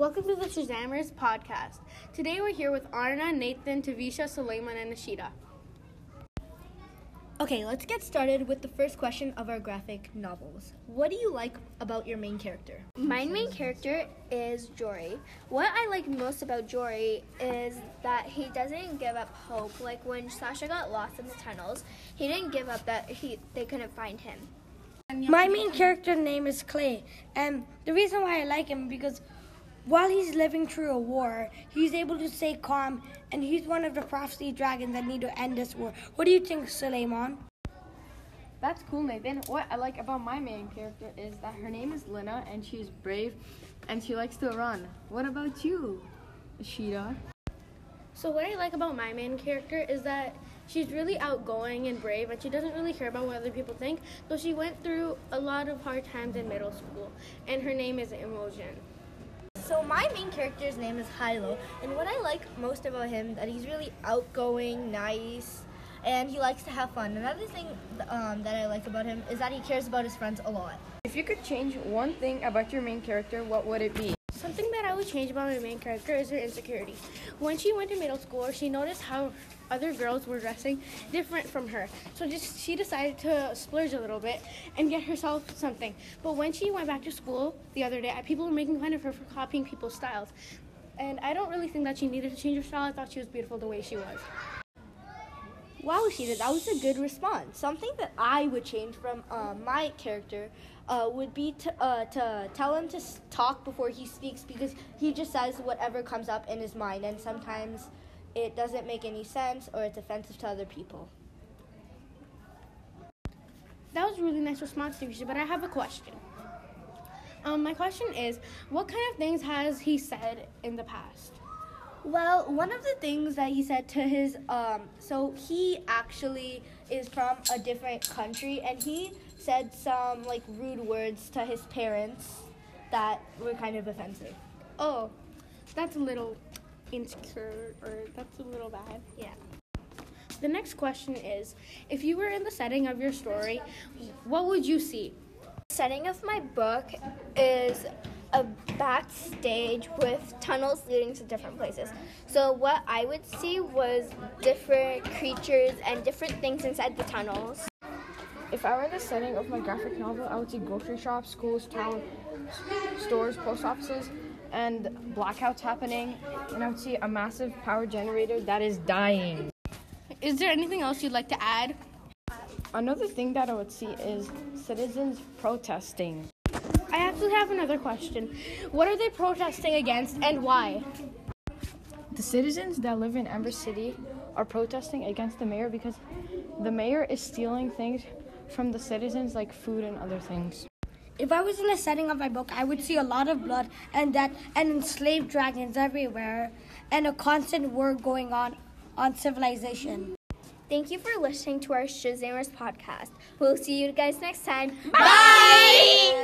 Welcome to the Shazamers podcast. Today we're here with Arna, Nathan, Tavisha, Suleiman, and Nashida. Okay, let's get started with the first question of our graphic novels. What do you like about your main character? My main character is Jory. What I like most about Jory is that he doesn't give up hope. Like when Sasha got lost in the tunnels, he didn't give up that he they couldn't find him. My main character name is Clay, and the reason why I like him because while he's living through a war, he's able to stay calm, and he's one of the prophecy dragons that need to end this war. What do you think, Suleiman? That's cool, Nathan. What I like about my main character is that her name is Lina, and she's brave, and she likes to run. What about you, Ashida? So, what I like about my main character is that she's really outgoing and brave, and she doesn't really care about what other people think. So, she went through a lot of hard times in middle school, and her name is Imogen. So my main character's name is Hilo, and what I like most about him that he's really outgoing, nice, and he likes to have fun. Another thing um, that I like about him is that he cares about his friends a lot. If you could change one thing about your main character, what would it be? Would change about my main character is her insecurity. When she went to middle school, she noticed how other girls were dressing different from her. So just she decided to splurge a little bit and get herself something. But when she went back to school the other day, people were making fun of her for copying people's styles. And I don't really think that she needed to change her style. I thought she was beautiful the way she was. Wow, Sheeta, that was a good response. Something that I would change from uh, my character uh, would be to, uh, to tell him to talk before he speaks because he just says whatever comes up in his mind, and sometimes it doesn't make any sense or it's offensive to other people. That was a really nice response, Tavisha, but I have a question. Um, my question is, what kind of things has he said in the past? Well, one of the things that he said to his, um, so he actually is from a different country, and he said some like rude words to his parents that were kind of offensive. Oh, that's a little insecure, or that's a little bad. Yeah. The next question is, if you were in the setting of your story, what would you see? The setting of my book is a backstage with tunnels leading to different places. So what I would see was different creatures and different things inside the tunnels. If I were in the setting of my graphic novel, I would see grocery shops, schools, town, stores, post offices, and blackouts happening, and I would see a massive power generator that is dying. Is there anything else you'd like to add? Another thing that I would see is citizens protesting. I actually have another question. What are they protesting against and why? The citizens that live in Ember City are protesting against the mayor because the mayor is stealing things from the citizens like food and other things. If I was in the setting of my book, I would see a lot of blood and that and enslaved dragons everywhere and a constant war going on on civilization. Thank you for listening to our Shazamers podcast. We'll see you guys next time. Bye!